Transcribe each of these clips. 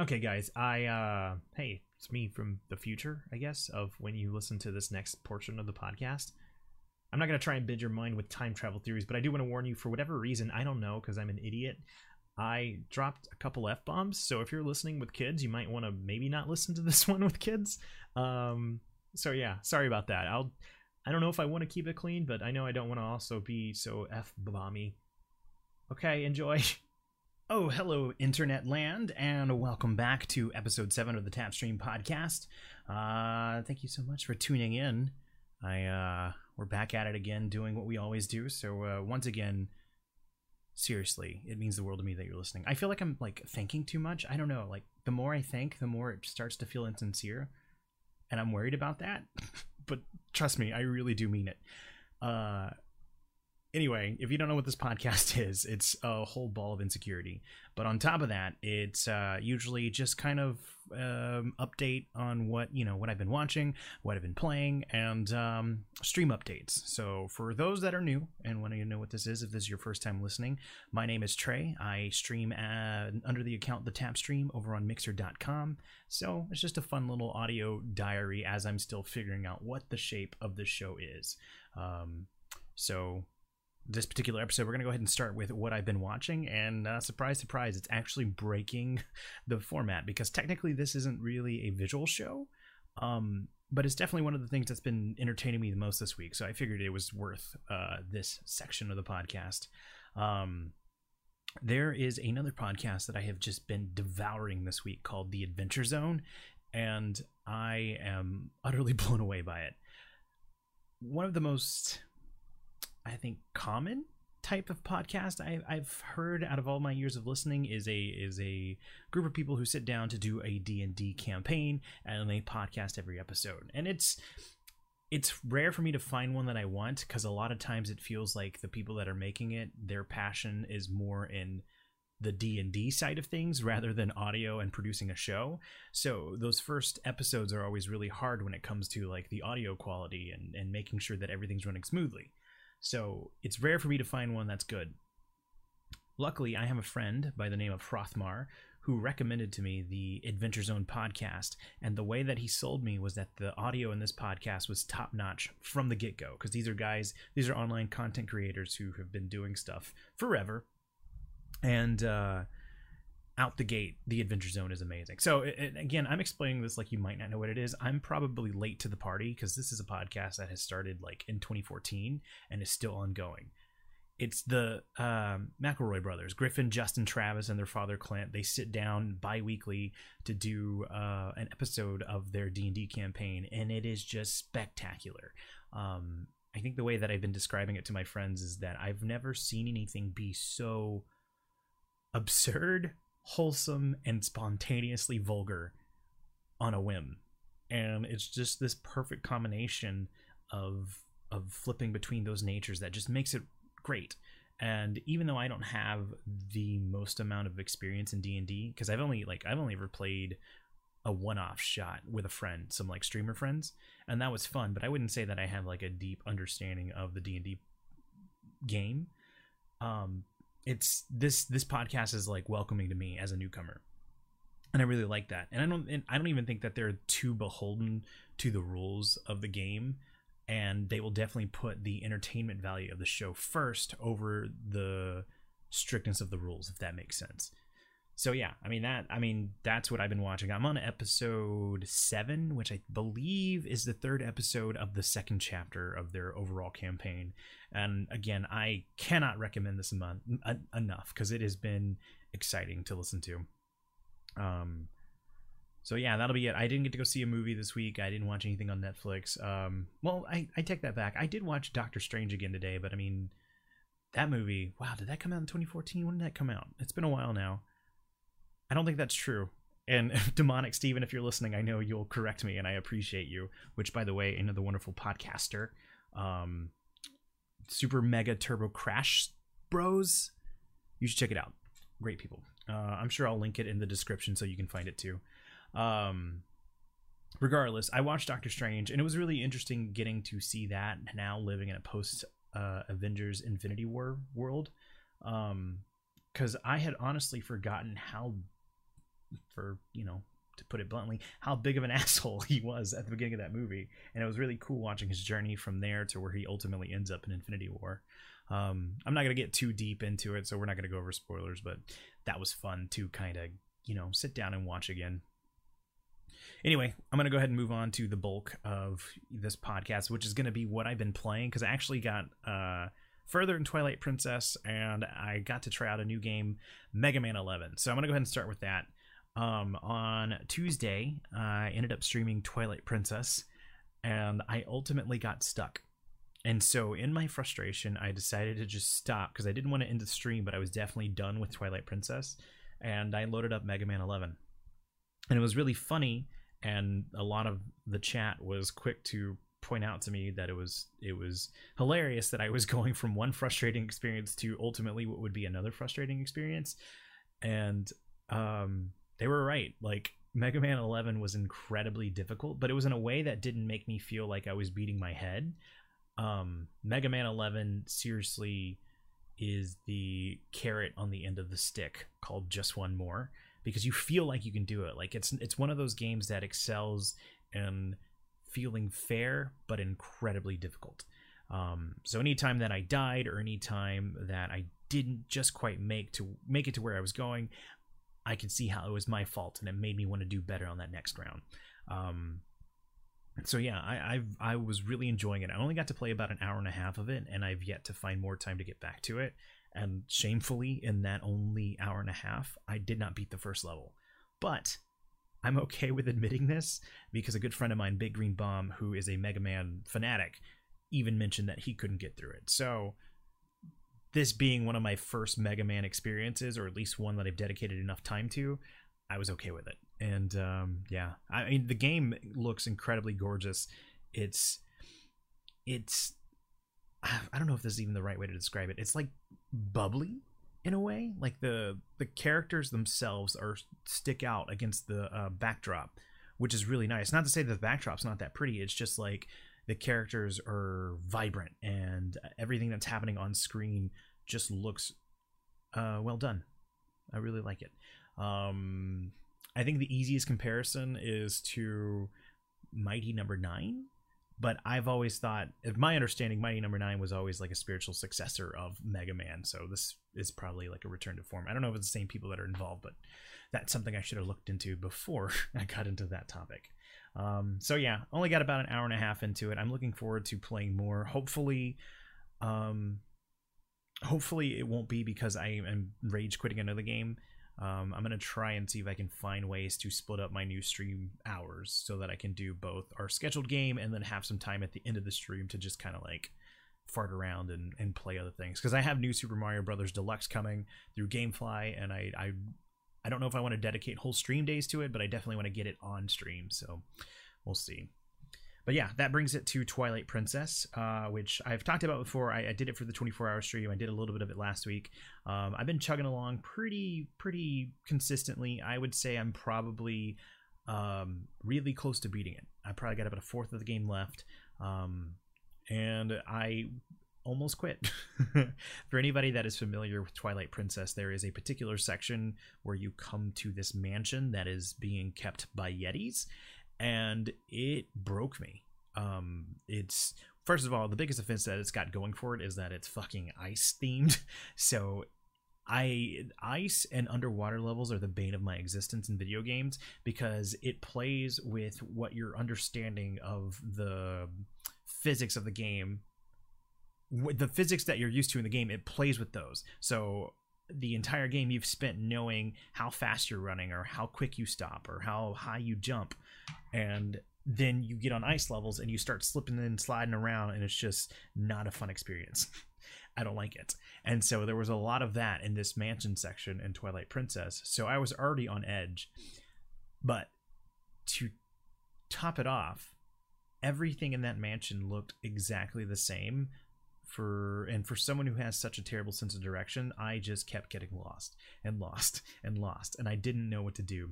Okay, guys, I uh hey, it's me from the future, I guess, of when you listen to this next portion of the podcast. I'm not going to try and bid your mind with time travel theories, but I do want to warn you for whatever reason, I don't know cuz I'm an idiot. I dropped a couple f bombs, so if you're listening with kids, you might want to maybe not listen to this one with kids. Um so yeah, sorry about that. I'll I don't know if I want to keep it clean, but I know I don't want to also be so f bomby. Okay, enjoy. Oh, hello, Internet land, and welcome back to episode 7 of the Tapstream podcast. Uh, thank you so much for tuning in. I, uh, we're back at it again, doing what we always do. So, uh, once again, seriously, it means the world to me that you're listening. I feel like I'm, like, thanking too much. I don't know. Like, the more I thank, the more it starts to feel insincere. And I'm worried about that. but trust me, I really do mean it. Uh, anyway, if you don't know what this podcast is, it's a whole ball of insecurity. But on top of that, it's uh, usually just kind of um, update on what you know what I've been watching, what I've been playing, and um, stream updates. So for those that are new and want to know what this is, if this is your first time listening, my name is Trey. I stream at, under the account the Tap Stream over on Mixer.com. So it's just a fun little audio diary as I'm still figuring out what the shape of the show is. Um, so this particular episode, we're going to go ahead and start with what I've been watching. And uh, surprise, surprise, it's actually breaking the format because technically this isn't really a visual show. Um, but it's definitely one of the things that's been entertaining me the most this week. So I figured it was worth uh, this section of the podcast. Um, there is another podcast that I have just been devouring this week called The Adventure Zone. And I am utterly blown away by it. One of the most I think common type of podcast I, I've heard out of all my years of listening is a is a group of people who sit down to do a D&D campaign and they podcast every episode. And it's it's rare for me to find one that I want because a lot of times it feels like the people that are making it, their passion is more in the D&D side of things rather than audio and producing a show. So those first episodes are always really hard when it comes to like the audio quality and, and making sure that everything's running smoothly. So it's rare for me to find one that's good. Luckily, I have a friend by the name of Frothmar who recommended to me the Adventure Zone podcast. And the way that he sold me was that the audio in this podcast was top notch from the get go. Because these are guys, these are online content creators who have been doing stuff forever. And, uh, out the gate, the Adventure Zone is amazing. So again, I'm explaining this like you might not know what it is. I'm probably late to the party because this is a podcast that has started like in 2014 and is still ongoing. It's the um, McElroy brothers, Griffin, Justin, Travis, and their father Clint. They sit down bi-weekly to do uh, an episode of their D and D campaign, and it is just spectacular. Um, I think the way that I've been describing it to my friends is that I've never seen anything be so absurd wholesome and spontaneously vulgar on a whim. And it's just this perfect combination of of flipping between those natures that just makes it great. And even though i don't have the most amount of experience in d&d because i've only like i've only ever played a one-off shot with a friend some like streamer friends and that was fun but i wouldn't say that i have like a deep understanding of the d&d game. Um it's this this podcast is like welcoming to me as a newcomer. And i really like that. And i don't and i don't even think that they're too beholden to the rules of the game. And they will definitely put the entertainment value of the show first over the strictness of the rules if that makes sense so yeah i mean that i mean that's what i've been watching. I'm on episode 7 which i believe is the third episode of the second chapter of their overall campaign. And again i cannot recommend this month, enough because it has been exciting to listen to. Um so yeah that'll be it. I didn't get to go see a movie this week. I didn't watch anything on netflix. Um well i i take that back. I did watch doctor strange again today but i mean that movie wow did that come out in 2014 when did that come out? It's been a while now I don't think that's true. And demonic Steven, if you're listening, I know you'll correct me, and I appreciate you. Which, by the way, another wonderful podcaster, um, Super Mega Turbo Crash Bros. You should check it out. Great people. Uh, I'm sure I'll link it in the description so you can find it too. Um, regardless, I watched Doctor Strange, and it was really interesting getting to see that now living in a post uh, Avengers Infinity War world. Um, because I had honestly forgotten how for you know to put it bluntly, how big of an asshole he was at the beginning of that movie. And it was really cool watching his journey from there to where he ultimately ends up in Infinity War. Um, I'm not going to get too deep into it, so we're not going to go over spoilers, but that was fun to kind of, you know, sit down and watch again. Anyway, I'm going to go ahead and move on to the bulk of this podcast, which is going to be what I've been playing because I actually got uh, further in Twilight Princess and I got to try out a new game, Mega Man 11. So I'm going to go ahead and start with that. Um, on Tuesday, I ended up streaming Twilight Princess and I ultimately got stuck. And so, in my frustration, I decided to just stop because I didn't want to end the stream, but I was definitely done with Twilight Princess. And I loaded up Mega Man 11. And it was really funny, and a lot of the chat was quick to point out to me that it was it was hilarious that I was going from one frustrating experience to ultimately what would be another frustrating experience. And um they were right. Like Mega Man 11 was incredibly difficult, but it was in a way that didn't make me feel like I was beating my head. Um, Mega Man 11 seriously is the carrot on the end of the stick called just one more because you feel like you can do it. Like it's it's one of those games that excels in feeling fair but incredibly difficult. Um, so anytime that I died or anytime that I didn't just quite make to make it to where I was going, I could see how it was my fault, and it made me want to do better on that next round. Um, so yeah, I I've, I was really enjoying it. I only got to play about an hour and a half of it, and I've yet to find more time to get back to it. And shamefully, in that only hour and a half, I did not beat the first level. But I'm okay with admitting this because a good friend of mine, Big Green Bomb, who is a Mega Man fanatic, even mentioned that he couldn't get through it. So this being one of my first Mega Man experiences, or at least one that I've dedicated enough time to, I was okay with it. And um, yeah, I mean the game looks incredibly gorgeous. It's it's I don't know if this is even the right way to describe it. It's like bubbly in a way. Like the the characters themselves are stick out against the uh, backdrop, which is really nice. Not to say that the backdrop's not that pretty. It's just like the characters are vibrant and everything that's happening on screen just looks uh, well done. I really like it. Um, I think the easiest comparison is to Mighty Number no. Nine, but I've always thought, if my understanding, Mighty Number no. Nine was always like a spiritual successor of Mega Man. So this is probably like a return to form. I don't know if it's the same people that are involved, but that's something I should have looked into before I got into that topic. Um, so yeah, only got about an hour and a half into it. I'm looking forward to playing more. Hopefully, um, hopefully it won't be because I am rage quitting another game. Um, I'm gonna try and see if I can find ways to split up my new stream hours so that I can do both our scheduled game and then have some time at the end of the stream to just kind of like fart around and, and play other things because I have new Super Mario Brothers Deluxe coming through GameFly and I, I I don't know if I want to dedicate whole stream days to it, but I definitely want to get it on stream. So we'll see. But yeah, that brings it to Twilight Princess, uh, which I've talked about before. I, I, did it for the 24-hour stream. I did a little bit of it last week. Um, I've been chugging along pretty, pretty consistently. I would say I'm probably um, really close to beating it. I probably got about a fourth of the game left, um, and I almost quit. For anybody that is familiar with Twilight Princess, there is a particular section where you come to this mansion that is being kept by Yetis, and it broke me. Um, it's first of all the biggest offense that it's got going for it is that it's fucking ice themed. So I ice and underwater levels are the bane of my existence in video games because it plays with what your understanding of the physics of the game the physics that you're used to in the game, it plays with those. So the entire game you've spent knowing how fast you're running or how quick you stop or how high you jump. And then you get on ice levels and you start slipping and sliding around and it's just not a fun experience. I don't like it. And so there was a lot of that in this mansion section in twilight princess. So i was already on edge. But to top it off everything in that mansion looked exactly the same for and for someone who has such a terrible sense of direction, I just kept getting lost and lost and lost, and I didn't know what to do.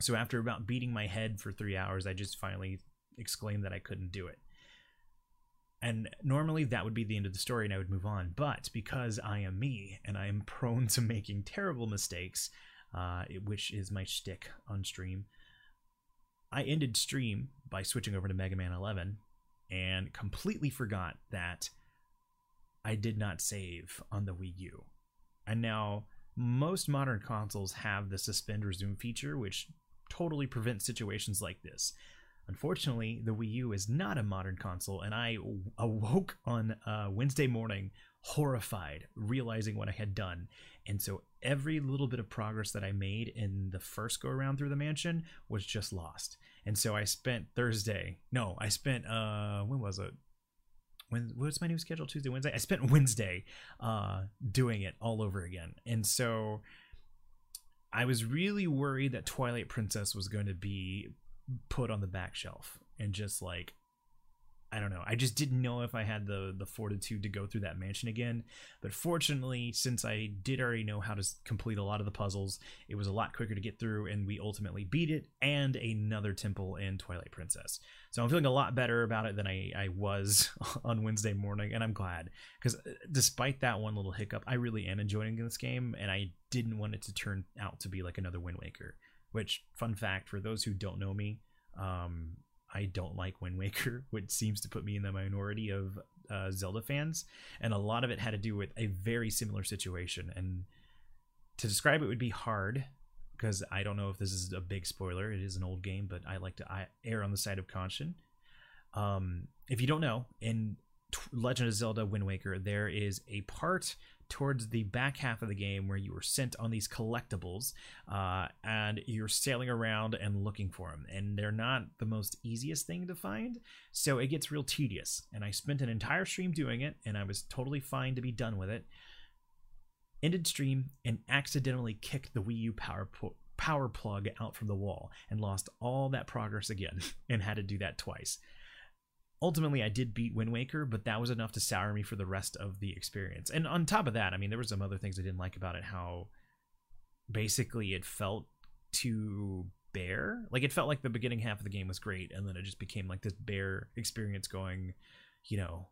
So after about beating my head for three hours, I just finally exclaimed that I couldn't do it. And normally that would be the end of the story and I would move on. But because I am me and I am prone to making terrible mistakes, uh, which is my shtick on stream. I ended stream by switching over to Mega Man 11 and completely forgot that I did not save on the Wii U. And now most modern consoles have the suspend resume feature, which totally prevents situations like this. Unfortunately, the Wii U is not a modern console, and I awoke on uh, Wednesday morning horrified, realizing what I had done. And so every little bit of progress that I made in the first go around through the mansion was just lost. And so I spent Thursday, no, I spent, uh, when was it? When what's my new schedule? Tuesday, Wednesday. I spent Wednesday uh, doing it all over again, and so I was really worried that Twilight Princess was going to be put on the back shelf and just like I don't know. I just didn't know if I had the the fortitude to go through that mansion again. But fortunately, since I did already know how to complete a lot of the puzzles, it was a lot quicker to get through, and we ultimately beat it and another temple in Twilight Princess. So I'm feeling a lot better about it than I, I was on Wednesday morning, and I'm glad because uh, despite that one little hiccup, I really am enjoying this game, and I didn't want it to turn out to be like another Wind Waker. Which, fun fact for those who don't know me, um, I don't like Wind Waker, which seems to put me in the minority of uh, Zelda fans. And a lot of it had to do with a very similar situation. And to describe it would be hard because I don't know if this is a big spoiler. It is an old game, but I like to err on the side of caution. Um, if you don't know, in Legend of Zelda Wind Waker, there is a part towards the back half of the game where you were sent on these collectibles uh, and you're sailing around and looking for them. And they're not the most easiest thing to find. So it gets real tedious. And I spent an entire stream doing it and I was totally fine to be done with it. Ended stream and accidentally kicked the Wii U power power plug out from the wall and lost all that progress again and had to do that twice ultimately I did beat Wind Waker, but that was enough to sour me for the rest of the experience. And on top of that, I mean, there were some other things I didn't like about it. How basically it felt too bare. Like it felt like the beginning half of the game was great, and then it just became like this bare experience going, you know,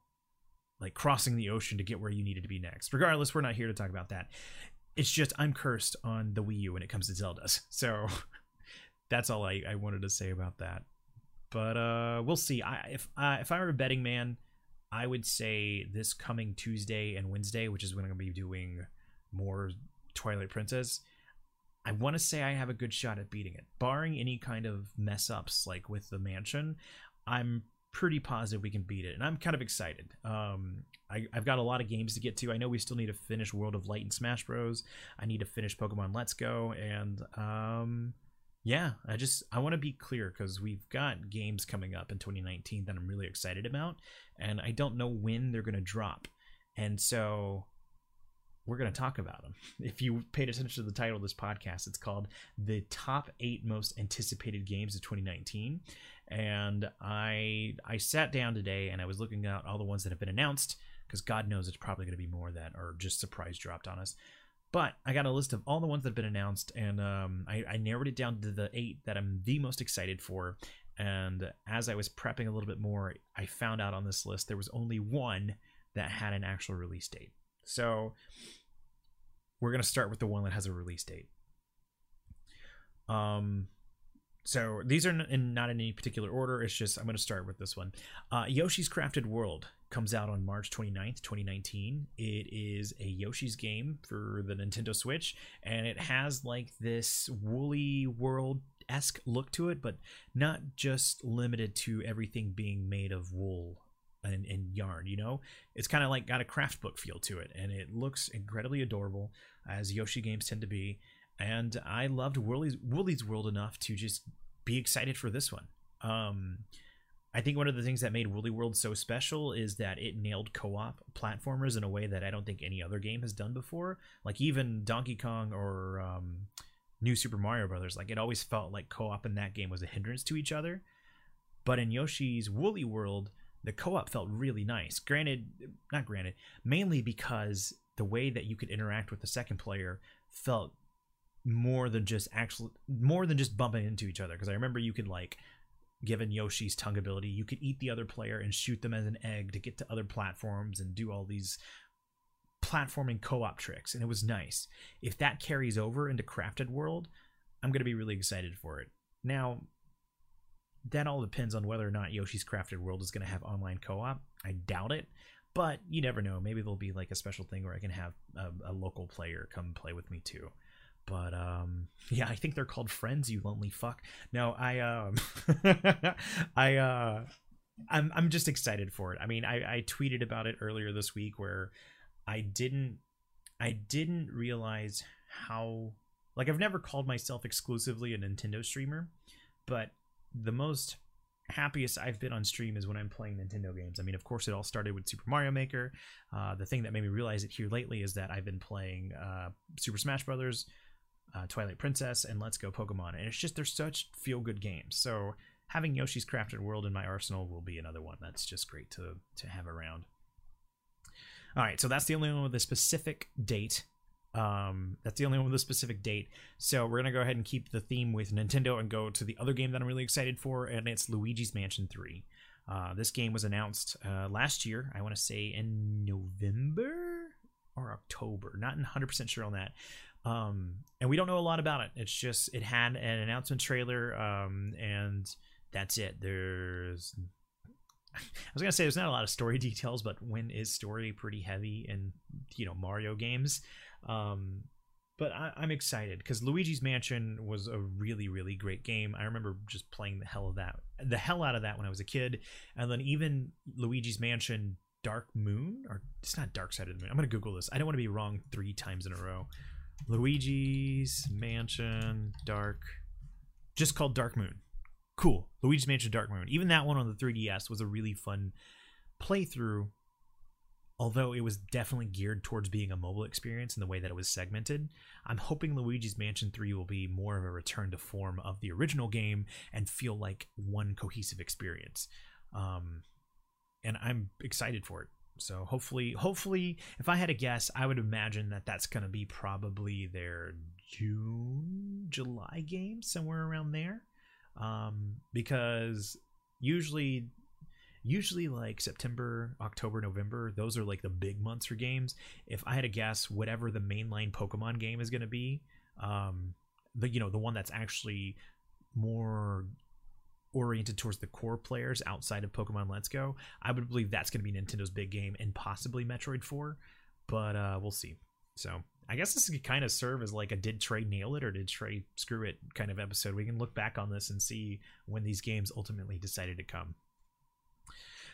like crossing the ocean to get where you needed to be next. Regardless, we're not here to talk about that. It's just I'm cursed on the Wii U when it comes to Zeldas. So that's all I, I wanted to say about that. But uh, we'll see. I, if uh, if I were a betting man, I would say this coming Tuesday and Wednesday, which is when I'm gonna be doing more Twilight Princess. I want to say I have a good shot at beating it, barring any kind of mess ups like with the mansion. I'm pretty positive we can beat it, and I'm kind of excited. Um, I, have got a lot of games to get to. I know we still need to finish World of Light and Smash Bros. I need to finish Pokemon Let's Go, and um, yeah, I just I want to be clear because we've got games coming up in 2019 that I'm really excited about, and I don't know when they're going to drop, and so we're going to talk about them. If you paid attention to the title of this podcast, it's called "The Top Eight Most Anticipated Games of 2019," and I I sat down today and I was looking at all the ones that have been announced because God knows it's probably going to be more that are just surprise dropped on us. But I got a list of all the ones that have been announced, and um, I, I narrowed it down to the eight that I'm the most excited for. And as I was prepping a little bit more, I found out on this list there was only one that had an actual release date. So we're gonna start with the one that has a release date. Um, so these are in, not in any particular order. It's just I'm going to start with this one. Uh, Yoshi's Crafted World comes out on March 29th, 2019. It is a Yoshi's game for the Nintendo Switch, and it has like this woolly world esque look to it, but not just limited to everything being made of wool and, and yarn. You know, it's kind of like got a craft book feel to it, and it looks incredibly adorable, as Yoshi games tend to be. And I loved Woolly's, Woolly's World enough to just be excited for this one. Um, I think one of the things that made Woolly World so special is that it nailed co-op platformers in a way that I don't think any other game has done before. Like even Donkey Kong or um, New Super Mario Brothers, like it always felt like co-op in that game was a hindrance to each other. But in Yoshi's Woolly World, the co-op felt really nice. Granted, not granted, mainly because the way that you could interact with the second player felt more than just actually more than just bumping into each other. Because I remember you could like given Yoshi's tongue ability, you could eat the other player and shoot them as an egg to get to other platforms and do all these platforming co-op tricks and it was nice. If that carries over into Crafted World, I'm going to be really excited for it. Now, that all depends on whether or not Yoshi's Crafted World is going to have online co-op. I doubt it, but you never know. Maybe there'll be like a special thing where I can have a, a local player come play with me too. But um, yeah, I think they're called friends. You lonely fuck. No, I um, I uh, I'm I'm just excited for it. I mean, I I tweeted about it earlier this week where I didn't I didn't realize how like I've never called myself exclusively a Nintendo streamer, but the most happiest I've been on stream is when I'm playing Nintendo games. I mean, of course, it all started with Super Mario Maker. Uh, the thing that made me realize it here lately is that I've been playing uh, Super Smash Brothers, uh, Twilight Princess, and Let's Go Pokemon, and it's just they're such feel good games. So having Yoshi's Crafted World in my arsenal will be another one that's just great to to have around. All right, so that's the only one with a specific date. Um, that's the only one with a specific date. So we're gonna go ahead and keep the theme with Nintendo and go to the other game that I'm really excited for, and it's Luigi's Mansion 3. Uh, this game was announced uh, last year. I want to say in November or October. Not 100% sure on that. Um, and we don't know a lot about it. It's just it had an announcement trailer, um, and that's it. There's I was gonna say there's not a lot of story details, but when is story pretty heavy in you know Mario games? Um, but I, am excited because Luigi's Mansion was a really really great game. I remember just playing the hell of that, the hell out of that when I was a kid, and then even Luigi's Mansion Dark Moon or it's not Dark Side of the Moon. I'm gonna Google this. I don't want to be wrong three times in a row. Luigi's Mansion Dark, just called Dark Moon. Cool. Luigi's Mansion Dark Moon. Even that one on the 3DS was a really fun playthrough, although it was definitely geared towards being a mobile experience in the way that it was segmented. I'm hoping Luigi's Mansion 3 will be more of a return to form of the original game and feel like one cohesive experience. Um, and I'm excited for it. So hopefully, hopefully, if I had a guess, I would imagine that that's going to be probably their June, July game, somewhere around there, um, because usually, usually like September, October, November, those are like the big months for games. If I had a guess, whatever the mainline Pokemon game is going to be, um, the you know the one that's actually more oriented towards the core players outside of Pokemon Let's Go. I would believe that's going to be Nintendo's big game and possibly Metroid 4, but uh, we'll see. So I guess this could kind of serve as like a did Trey nail it or did Trey screw it kind of episode. We can look back on this and see when these games ultimately decided to come.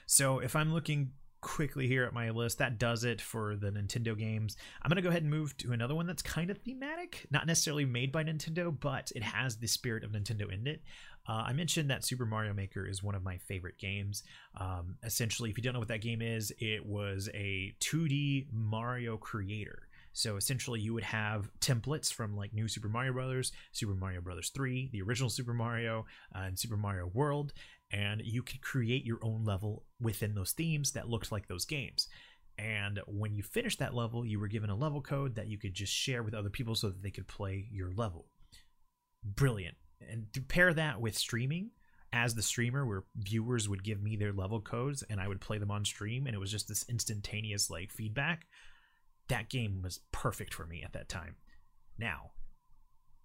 So if I'm looking quickly here at my list. That does it for the Nintendo games. I'm going to go ahead and move to another one that's kind of thematic, not necessarily made by Nintendo, but it has the spirit of Nintendo in it. Uh, I mentioned that Super Mario Maker is one of my favorite games. Um, essentially, if you don't know what that game is, it was a 2D Mario creator. So essentially, you would have templates from like New Super Mario Brothers, Super Mario Brothers 3, the original Super Mario, uh, and Super Mario World, and you could create your own level within those themes that looked like those games. And when you finished that level, you were given a level code that you could just share with other people so that they could play your level. Brilliant and to pair that with streaming as the streamer where viewers would give me their level codes and I would play them on stream and it was just this instantaneous like feedback that game was perfect for me at that time now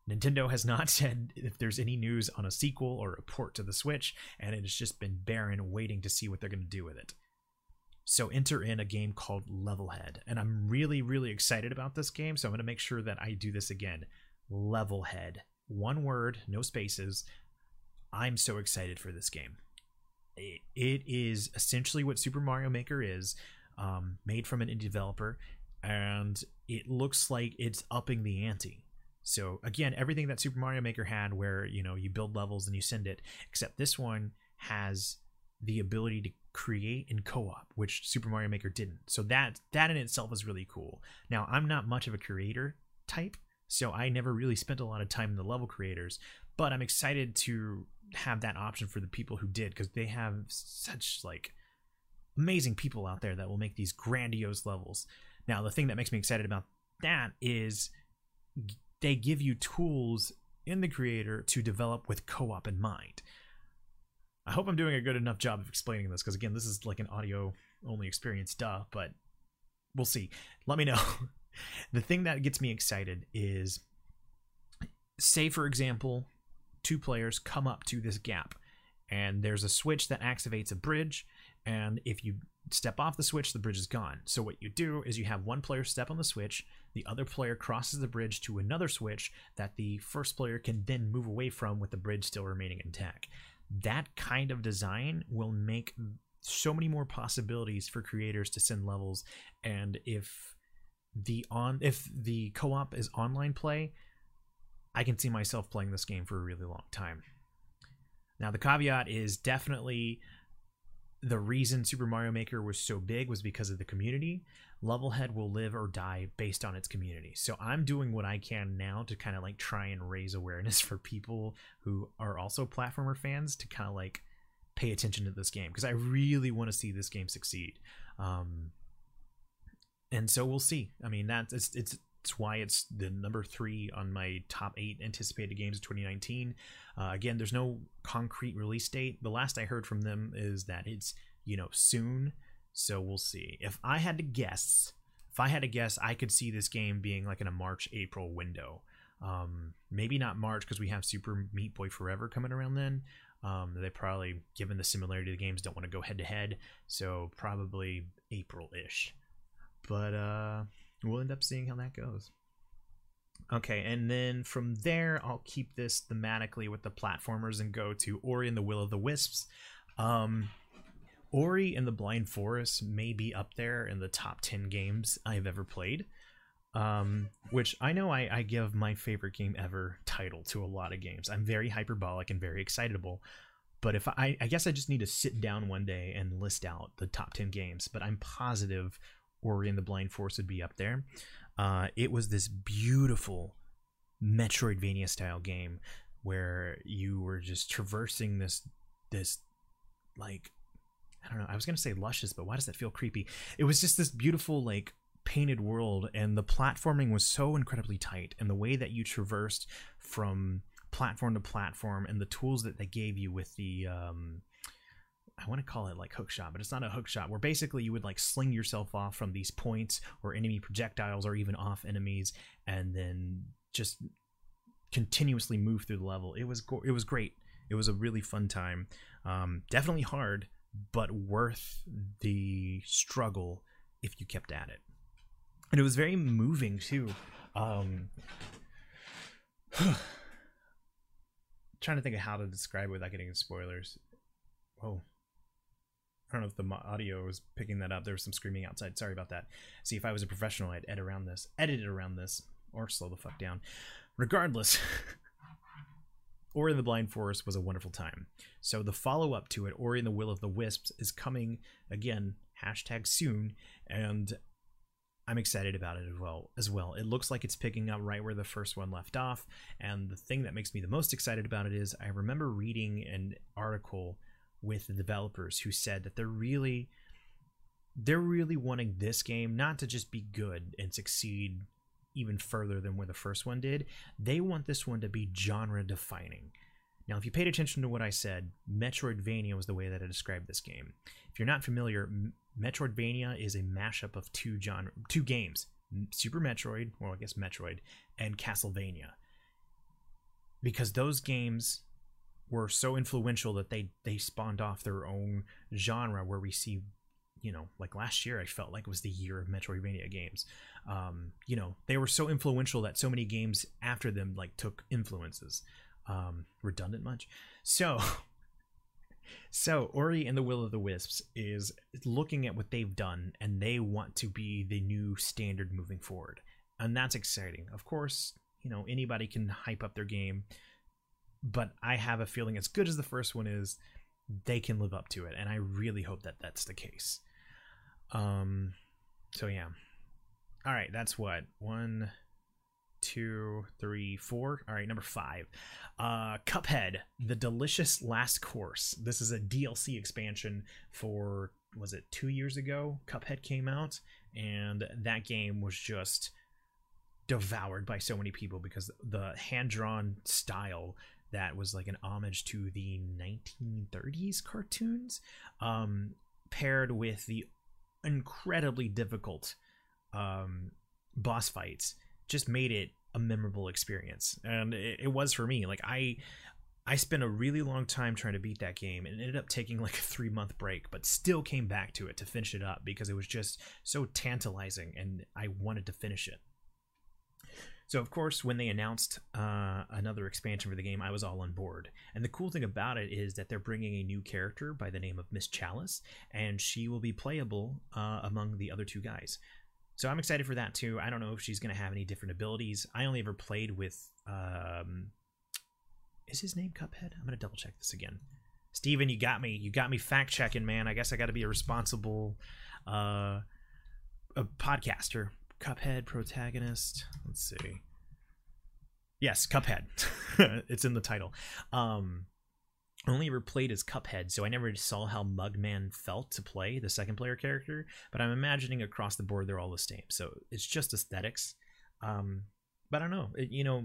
Nintendo has not said if there's any news on a sequel or a port to the Switch and it has just been barren waiting to see what they're going to do with it so enter in a game called Levelhead and I'm really really excited about this game so I'm going to make sure that I do this again Levelhead one word, no spaces. I'm so excited for this game. It is essentially what Super Mario Maker is, um, made from an indie developer, and it looks like it's upping the ante. So again, everything that Super Mario Maker had, where you know you build levels and you send it, except this one has the ability to create in co-op, which Super Mario Maker didn't. So that that in itself is really cool. Now I'm not much of a creator type, so I never really spent a lot of time in the level creators, but I'm excited to have that option for the people who did because they have such like amazing people out there that will make these grandiose levels. Now, the thing that makes me excited about that is they give you tools in the creator to develop with co-op in mind. I hope I'm doing a good enough job of explaining this because again, this is like an audio only experience, duh, but we'll see. Let me know. the thing that gets me excited is say for example, two players come up to this gap and there's a switch that activates a bridge and if you step off the switch the bridge is gone. So what you do is you have one player step on the switch the other player crosses the bridge to another switch that the first player can then move away from with the bridge still remaining intact. That kind of design will make so many more possibilities for creators to send levels. And if the on if the co-op is online play i can see myself playing this game for a really long time. Now the caveat is definitely the reason super mario maker was so big was because of the community. Levelhead will live or die based on its community. So i'm doing what i can now to kind of like try and raise awareness for people who are also platformer fans to kind of like pay attention to this game because i really want to see this game succeed. Um, and so we'll see. I mean, that's it's, it's it's why it's the number three on my top eight anticipated games of 2019. Uh, again, there's no concrete release date. The last I heard from them is that it's you know soon. So we'll see. If I had to guess, if I had to guess, I could see this game being like in a March April window. Um, maybe not March because we have Super Meat Boy Forever coming around then. Um, they probably, given the similarity of the games, don't want to go head to head. So probably April ish. But uh, we'll end up seeing how that goes. Okay, and then from there, I'll keep this thematically with the platformers and go to Ori and the Will of the Wisps. Um, Ori and the Blind Forest may be up there in the top 10 games I've ever played. Um, which I know I, I give my favorite game ever title to a lot of games. I'm very hyperbolic and very excitable. But if I, I guess I just need to sit down one day and list out the top 10 games, but I'm positive Ori and the Blind Forest would be up there. Uh, it was this beautiful Metroidvania style game where you were just traversing this this like I don't know, I was gonna say luscious, but why does that feel creepy? It was just this beautiful like painted world and the platforming was so incredibly tight and the way that you traversed from platform to platform and the tools that they gave you with the um I want to call it like hook shot, but it's not a hook shot. Where basically you would like sling yourself off from these points or enemy projectiles or even off enemies, and then just continuously move through the level. It was it was great. It was a really fun time. Um, definitely hard, but worth the struggle if you kept at it. And it was very moving too. Um, trying to think of how to describe it without getting spoilers. Oh, I don't know if the audio is picking that up. There was some screaming outside. Sorry about that. See, if I was a professional, I'd edit around this, edit it around this, or slow the fuck down. Regardless, Ori in the Blind Forest was a wonderful time. So the follow up to it, Ori and the Will of the Wisps, is coming again. Hashtag soon, and I'm excited about it as well. As well, it looks like it's picking up right where the first one left off. And the thing that makes me the most excited about it is I remember reading an article with the developers who said that they're really they're really wanting this game not to just be good and succeed even further than where the first one did. They want this one to be genre defining. Now, if you paid attention to what I said, Metroidvania was the way that I described this game. If you're not familiar, Metroidvania is a mashup of two genre, two games, Super Metroid, or I guess Metroid, and Castlevania. Because those games were so influential that they they spawned off their own genre where we see you know like last year i felt like it was the year of metroidvania games. Um, you know they were so influential that so many games after them like took influences. Um, redundant much? So so ori and the will of the wisps is looking at what they've done and they want to be the new standard moving forward. And that's exciting. Of course you know anybody can hype up their game but I have a feeling as good as the first one is, they can live up to it, and I really hope that that's the case. Um, so yeah. All right, that's what one, two, three, four. All right, number five, uh, Cuphead: The Delicious Last Course. This is a DLC expansion for was it two years ago? Cuphead came out, and that game was just devoured by so many people because the hand drawn style that was like an homage to the 1930s cartoons, um, paired with the incredibly difficult um, boss fights just made it a memorable experience, and it, it was for me. Like I, I spent a really long time trying to beat that game and ended up taking like a three month break, but still came back to it to finish it up because it was just so tantalizing and I wanted to finish it. So, of course, when they announced uh, another expansion for the game, I was all on board. And the cool thing about it is that they're bringing a new character by the name of Miss Chalice, and she will be playable uh, among the other two guys. So I'm excited for that too. I don't know if she's going to have any different abilities. I only ever played with. Um, is his name Cuphead? I'm going to double check this again. Steven, you got me. You got me fact checking, man. I guess I got to be a responsible uh, a podcaster. Cuphead protagonist. Let's see. Yes, Cuphead. it's in the title. Um, only ever played as Cuphead, so I never saw how Mugman felt to play the second player character. But I'm imagining across the board they're all the same. So it's just aesthetics. Um, but I don't know. It, you know,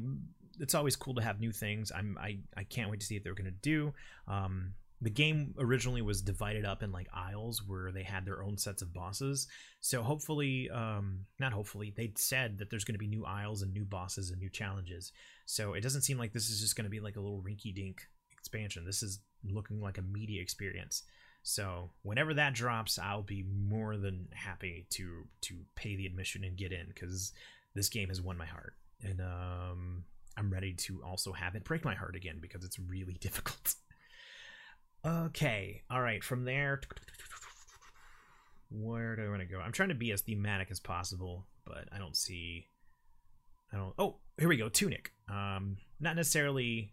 it's always cool to have new things. I'm I I can't wait to see what they're gonna do. Um, the game originally was divided up in like isles where they had their own sets of bosses. So hopefully, um, not hopefully, they said that there's going to be new isles and new bosses and new challenges. So it doesn't seem like this is just going to be like a little rinky-dink expansion. This is looking like a media experience. So whenever that drops, I'll be more than happy to to pay the admission and get in because this game has won my heart, and um, I'm ready to also have it break my heart again because it's really difficult. Okay, all right. From there, where do I want to go? I'm trying to be as thematic as possible, but I don't see. I don't. Oh, here we go. Tunic. Um, not necessarily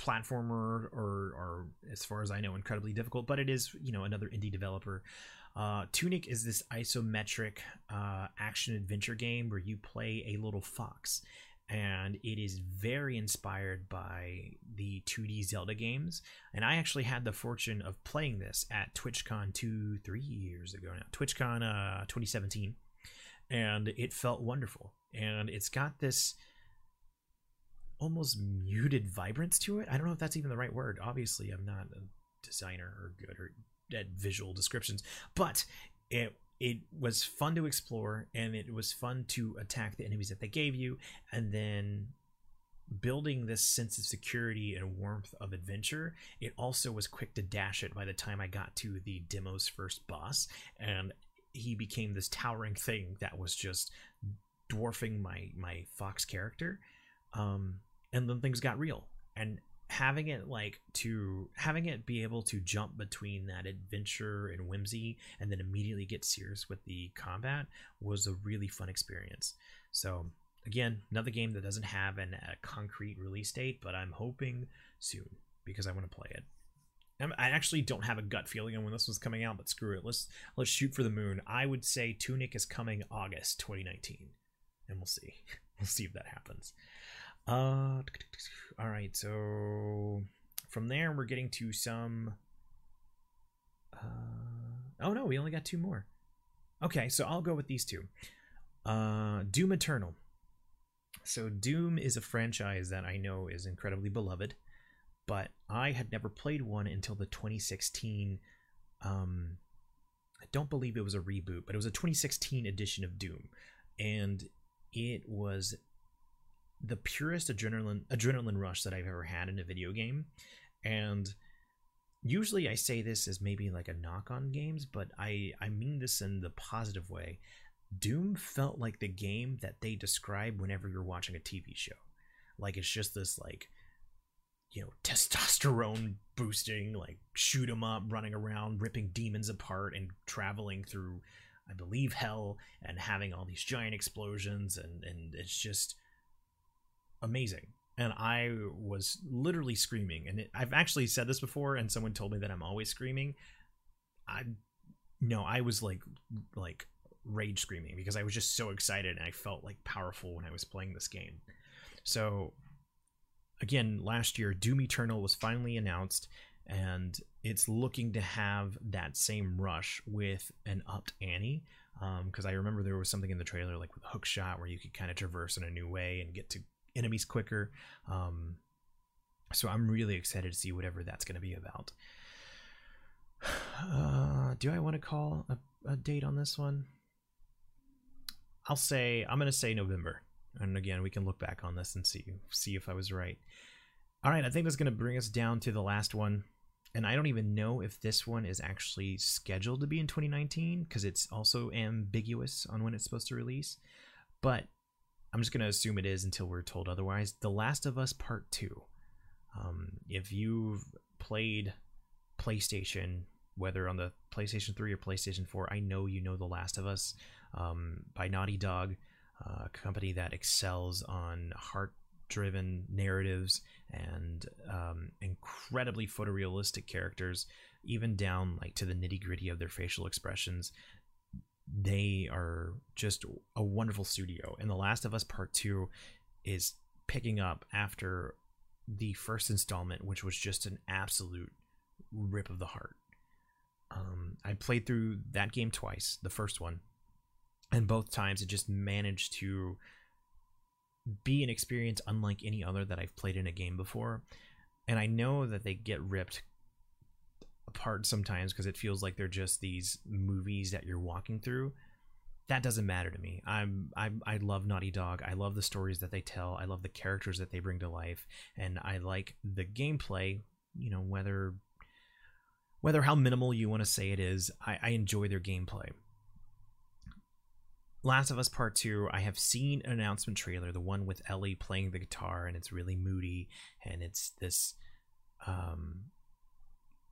platformer or, or as far as I know, incredibly difficult, but it is you know another indie developer. Uh, Tunic is this isometric uh, action adventure game where you play a little fox and it is very inspired by the 2D Zelda games. And I actually had the fortune of playing this at TwitchCon two, three years ago now, TwitchCon uh, 2017, and it felt wonderful. And it's got this almost muted vibrance to it. I don't know if that's even the right word. Obviously, I'm not a designer or good or at visual descriptions, but it it was fun to explore and it was fun to attack the enemies that they gave you and then building this sense of security and warmth of adventure it also was quick to dash it by the time i got to the demo's first boss and he became this towering thing that was just dwarfing my my fox character um and then things got real and having it like to having it be able to jump between that adventure and whimsy and then immediately get serious with the combat was a really fun experience so again another game that doesn't have an, a concrete release date but i'm hoping soon because i want to play it I actually don't have a gut feeling on when this was coming out, but screw it. Let's let's shoot for the moon. I would say Tunic is coming August 2019, and we'll see. We'll see if that happens. Uh, all right. So from there, we're getting to some. Uh, oh no, we only got two more. Okay, so I'll go with these two. Uh, Doom Eternal. So Doom is a franchise that I know is incredibly beloved, but I had never played one until the 2016. Um, I don't believe it was a reboot, but it was a 2016 edition of Doom, and it was the purest adrenaline adrenaline rush that I've ever had in a video game. And usually I say this as maybe like a knock on games, but I I mean this in the positive way. Doom felt like the game that they describe whenever you're watching a TV show. Like it's just this like you know testosterone boosting like shoot 'em up running around ripping demons apart and traveling through I believe hell and having all these giant explosions and and it's just amazing and I was literally screaming. And it, I've actually said this before, and someone told me that I'm always screaming. I no, I was like like rage screaming because I was just so excited and I felt like powerful when I was playing this game. So again, last year Doom Eternal was finally announced and it's looking to have that same rush with an upped Annie because um, I remember there was something in the trailer like with hook shot where you could kind of traverse in a new way and get to enemies quicker. Um, so I'm really excited to see whatever that's going to be about. Uh, do I want to call a, a, date on this one? I'll say I'm gonna say November, and again we can look back on this and see see if I was right. All right, I think that's gonna bring us down to the last one, and I don't even know if this one is actually scheduled to be in 2019 because it's also ambiguous on when it's supposed to release. But I'm just gonna assume it is until we're told otherwise. The Last of Us Part Two. Um, if you've played PlayStation, whether on the PlayStation 3 or PlayStation 4, I know you know The Last of Us um, by Naughty Dog, uh, a company that excels on heart driven narratives and um, incredibly photorealistic characters, even down like to the nitty gritty of their facial expressions. They are just a wonderful studio. And The Last of Us Part 2 is picking up after the first installment, which was just an absolute rip of the heart. Um, I played through that game twice, the first one, and both times it just managed to be an experience unlike any other that I've played in a game before. And I know that they get ripped apart sometimes because it feels like they're just these movies that you're walking through. That doesn't matter to me. I'm, I'm I love Naughty Dog. I love the stories that they tell. I love the characters that they bring to life, and I like the gameplay. You know whether whether how minimal you want to say it is, I, I enjoy their gameplay. Last of Us Part 2, I have seen an announcement trailer, the one with Ellie playing the guitar, and it's really moody, and it's this um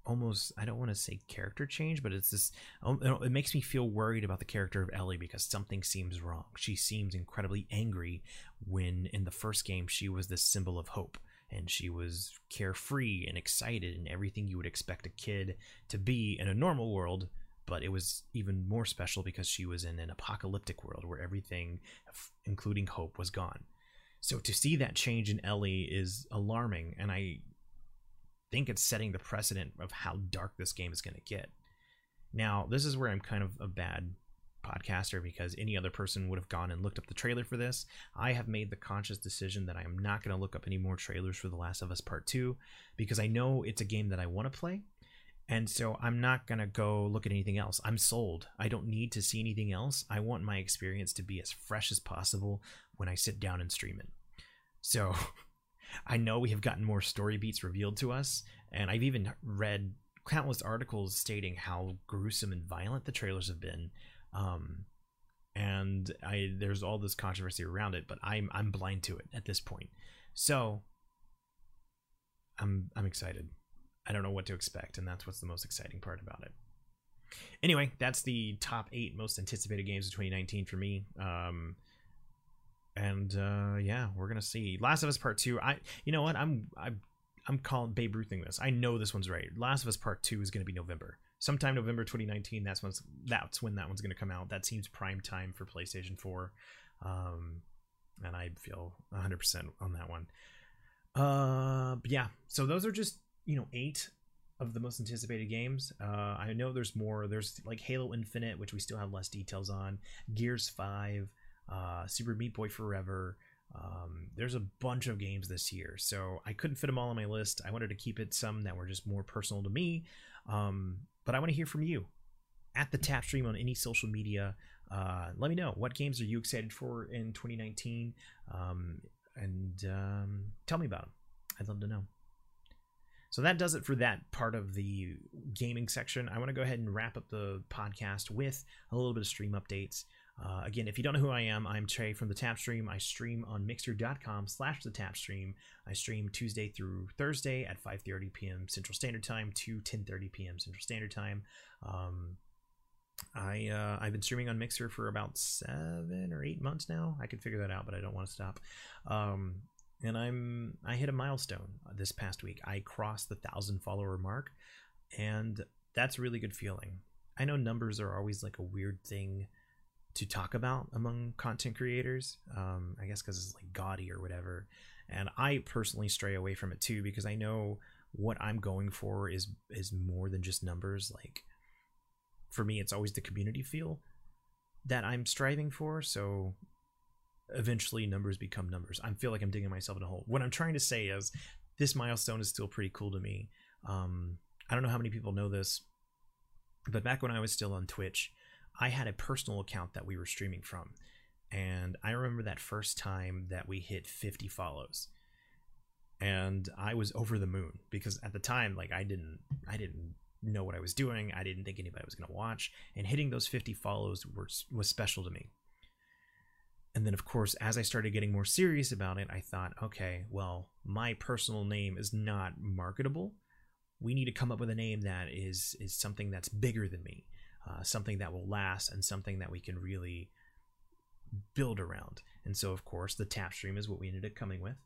almost I don't want to say character change, but it's this um, it makes me feel worried about the character of Ellie because something seems wrong. She seems incredibly angry when in the first game she was this symbol of hope and she was carefree and excited and everything you would expect a kid to be in a normal world but it was even more special because she was in an apocalyptic world where everything including hope was gone so to see that change in ellie is alarming and i think it's setting the precedent of how dark this game is going to get now this is where i'm kind of a bad podcaster because any other person would have gone and looked up the trailer for this. I have made the conscious decision that I am not going to look up any more trailers for The Last of Us Part 2 because I know it's a game that I want to play. And so I'm not going to go look at anything else. I'm sold. I don't need to see anything else. I want my experience to be as fresh as possible when I sit down and stream it. So I know we have gotten more story beats revealed to us, and I've even read countless articles stating how gruesome and violent the trailers have been um, and I there's all this controversy around it, but I'm I'm blind to it at this point. So I'm I'm excited. I don't know what to expect, and that's what's the most exciting part about it. Anyway, that's the top eight most anticipated games of 2019 for me. Um, and uh, yeah, we're gonna see Last of Us Part Two. I, you know what, I'm I'm I'm calling Babe Ruthing this. I know this one's right. Last of Us Part Two is gonna be November sometime November 2019. That's when that's when that one's to come out. That seems prime time for PlayStation 4, um, and I feel 100 percent on that one. Uh, yeah. So those are just you know eight of the most anticipated games. Uh, I know there's more. There's like Halo Infinite, which we still have less details on. Gears Five, uh, Super Meat Boy Forever. Um, there's a bunch of games this year, so I couldn't fit them all on my list. I wanted to keep it some that were just more personal to me. Um, but I want to hear from you at the tap stream on any social media. Uh, let me know what games are you excited for in 2019, um, and um, tell me about them. I'd love to know. So that does it for that part of the gaming section. I want to go ahead and wrap up the podcast with a little bit of stream updates. Uh, again, if you don't know who I am, I'm Trey from the Tap Stream. I stream on Mixer.com slash the Tap Stream. I stream Tuesday through Thursday at 5:30 p.m. Central Standard Time to 10:30 p.m. Central Standard Time. Um, I uh, I've been streaming on Mixer for about seven or eight months now. I could figure that out, but I don't want to stop. Um, and I'm I hit a milestone this past week. I crossed the thousand follower mark, and that's a really good feeling. I know numbers are always like a weird thing to talk about among content creators. Um, I guess because it's like gaudy or whatever. And I personally stray away from it too because I know what I'm going for is is more than just numbers. Like for me, it's always the community feel that I'm striving for. So eventually, numbers become numbers. I feel like I'm digging myself in a hole. What I'm trying to say is this milestone is still pretty cool to me. Um, I don't know how many people know this, but back when I was still on Twitch, I had a personal account that we were streaming from. And I remember that first time that we hit 50 follows. And I was over the moon because at the time like I didn't I didn't know what I was doing. I didn't think anybody was going to watch and hitting those 50 follows was was special to me. And then, of course, as I started getting more serious about it, I thought, okay, well, my personal name is not marketable. We need to come up with a name that is is something that's bigger than me, uh, something that will last, and something that we can really build around. And so, of course, the tap stream is what we ended up coming with.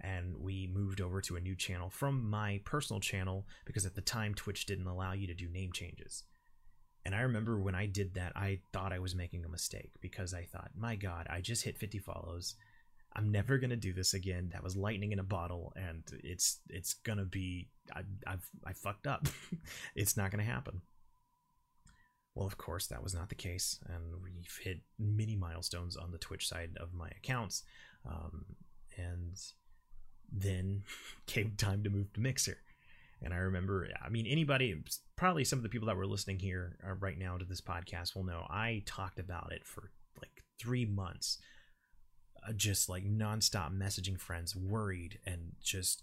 And we moved over to a new channel from my personal channel because at the time Twitch didn't allow you to do name changes. And I remember when I did that, I thought I was making a mistake because I thought, my God, I just hit 50 follows. I'm never gonna do this again. That was lightning in a bottle, and it's it's gonna be I, I've I fucked up. it's not gonna happen. Well, of course, that was not the case, and we've hit many milestones on the Twitch side of my accounts, um, and then came time to move to Mixer. And I remember, I mean, anybody, probably some of the people that were listening here uh, right now to this podcast will know I talked about it for like three months, uh, just like nonstop messaging friends, worried and just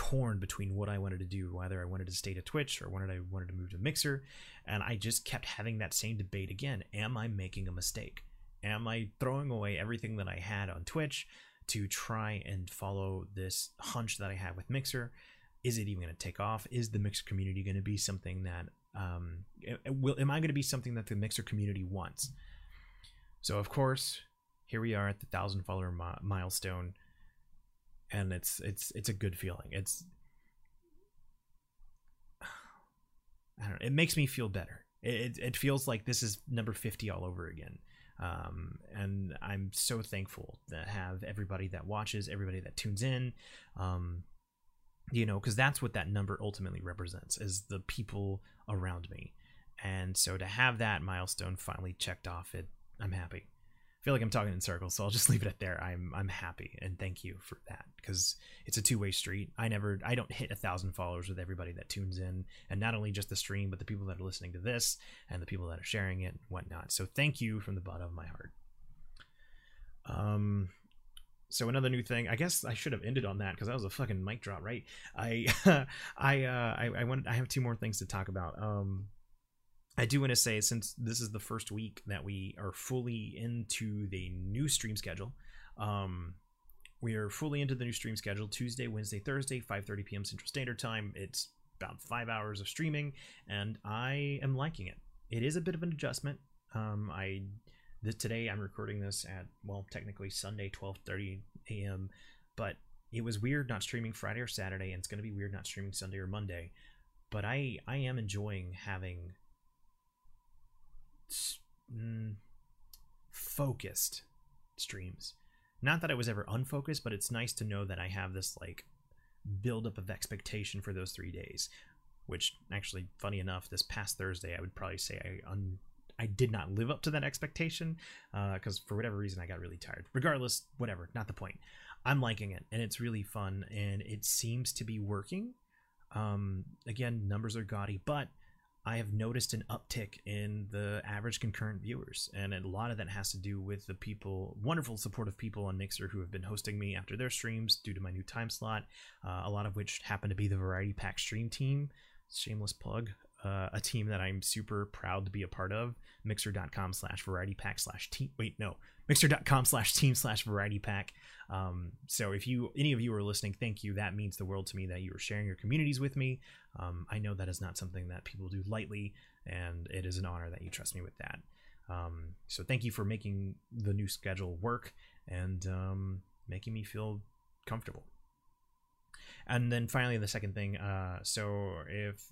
torn between what I wanted to do, whether I wanted to stay to Twitch or wanted I wanted to move to Mixer, and I just kept having that same debate again. Am I making a mistake? Am I throwing away everything that I had on Twitch to try and follow this hunch that I had with Mixer? is it even going to take off? Is the mixer community going to be something that um, will am I going to be something that the mixer community wants? So of course, here we are at the thousand follower mi- milestone, and it's it's it's a good feeling. It's I don't know. It makes me feel better. It, it feels like this is number 50 all over again. Um, and I'm so thankful to have everybody that watches, everybody that tunes in. Um, you know because that's what that number ultimately represents is the people around me and so to have that milestone finally checked off it i'm happy feel like i'm talking in circles so i'll just leave it at there. I'm i'm happy and thank you for that because it's a two-way street. I never i don't hit a thousand followers with everybody that tunes in and not only just the stream but the people that are listening to this and the people that are sharing it and whatnot. So thank you from the bottom of my heart. Um so another new thing i guess i should have ended on that because that was a fucking mic drop right? I i uh I, I want i have two more things to talk about. Um i do want to say since this is the first week that we are fully into the new stream schedule um we are fully into the new stream schedule tuesday wednesday thursday 5:30 p.m central standard time it's about five hours of streaming and i am liking it it is a bit of an adjustment um i this, today I'm recording this at well technically Sunday 12:30 a.m. But it was weird not streaming Friday or Saturday, and it's going to be weird not streaming Sunday or Monday. But I I am enjoying having mm, focused streams. Not that I was ever unfocused, but it's nice to know that I have this like buildup of expectation for those three days. Which actually, funny enough, this past Thursday I would probably say I un- I did not live up to that expectation because uh, for whatever reason I got really tired. Regardless, whatever, not the point. I'm liking it and it's really fun and it seems to be working. Um, again, numbers are gaudy, but I have noticed an uptick in the average concurrent viewers, and a lot of that has to do with the people, wonderful supportive people on Mixer who have been hosting me after their streams due to my new time slot. Uh, a lot of which happen to be the Variety Pack stream team. Shameless plug uh, a team that I'm super proud to be a part of. Mixer.com slash variety pack slash team. Wait, no. Mixer.com slash team slash variety pack. Um, so if you, any of you are listening, thank you. That means the world to me that you are sharing your communities with me. Um, I know that is not something that people do lightly, and it is an honor that you trust me with that. Um, so thank you for making the new schedule work and um, making me feel comfortable. And then finally, the second thing. Uh, so if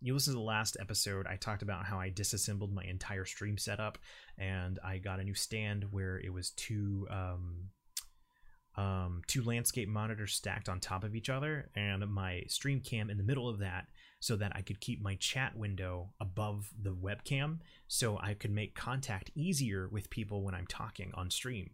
you listen to the last episode, I talked about how I disassembled my entire stream setup and I got a new stand where it was two um, um, two landscape monitors stacked on top of each other and my stream cam in the middle of that so that I could keep my chat window above the webcam so I could make contact easier with people when I'm talking on stream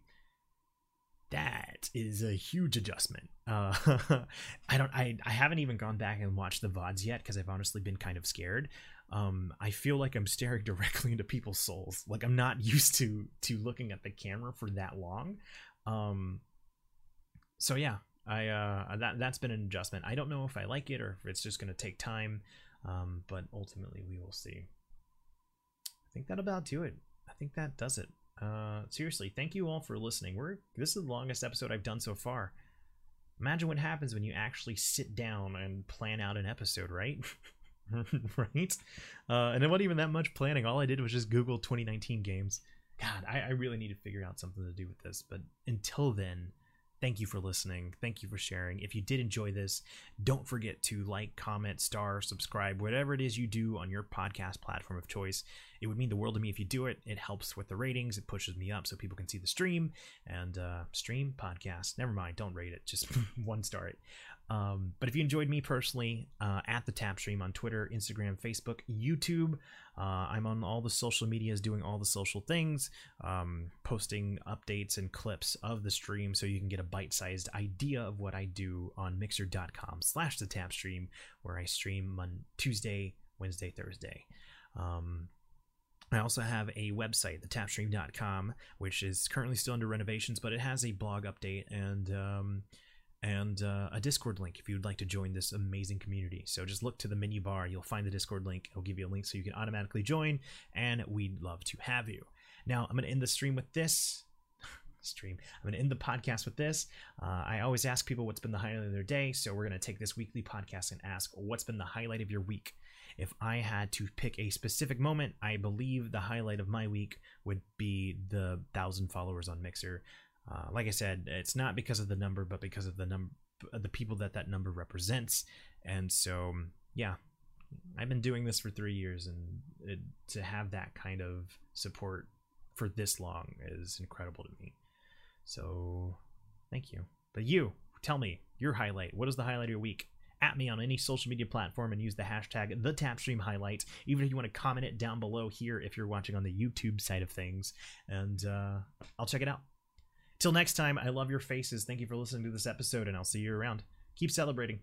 that is a huge adjustment. Uh, I don't, I, I haven't even gone back and watched the vods yet because I've honestly been kind of scared. um, I feel like I'm staring directly into people's souls. Like I'm not used to to looking at the camera for that long. Um, so yeah, I uh, that that's been an adjustment. I don't know if I like it or if it's just going to take time, um, but ultimately we will see. I think that about do it. I think that does it. Uh, seriously, thank you all for listening. We're this is the longest episode I've done so far. Imagine what happens when you actually sit down and plan out an episode, right? right? Uh, and it wasn't even that much planning. All I did was just Google 2019 games. God, I, I really need to figure out something to do with this. But until then, thank you for listening. Thank you for sharing. If you did enjoy this, don't forget to like, comment, star, subscribe, whatever it is you do on your podcast platform of choice. It would mean the world to me if you do it. It helps with the ratings, it pushes me up so people can see the stream and uh, stream podcast. Never mind, don't rate it, just one star it. Um, but if you enjoyed me personally, uh, at the Tap Stream on Twitter, Instagram, Facebook, YouTube, uh, I'm on all the social medias doing all the social things, um, posting updates and clips of the stream so you can get a bite-sized idea of what I do on mixer.com slash the Tap Stream, where I stream on Tuesday, Wednesday, Thursday. Um, I also have a website, thetapstream.com, which is currently still under renovations, but it has a blog update and um, and uh, a Discord link if you'd like to join this amazing community. So just look to the menu bar, you'll find the Discord link. It'll give you a link so you can automatically join, and we'd love to have you. Now, I'm going to end the stream with this. stream. I'm going to end the podcast with this. Uh, I always ask people what's been the highlight of their day, so we're going to take this weekly podcast and ask what's been the highlight of your week. If I had to pick a specific moment, I believe the highlight of my week would be the thousand followers on Mixer. Uh, like I said, it's not because of the number, but because of the number, the people that that number represents. And so, yeah, I've been doing this for three years, and it, to have that kind of support for this long is incredible to me. So, thank you. But you, tell me your highlight. What is the highlight of your week? At me on any social media platform and use the hashtag the tapstream highlight. Even if you want to comment it down below here if you're watching on the YouTube side of things, and uh, I'll check it out. Till next time, I love your faces. Thank you for listening to this episode, and I'll see you around. Keep celebrating.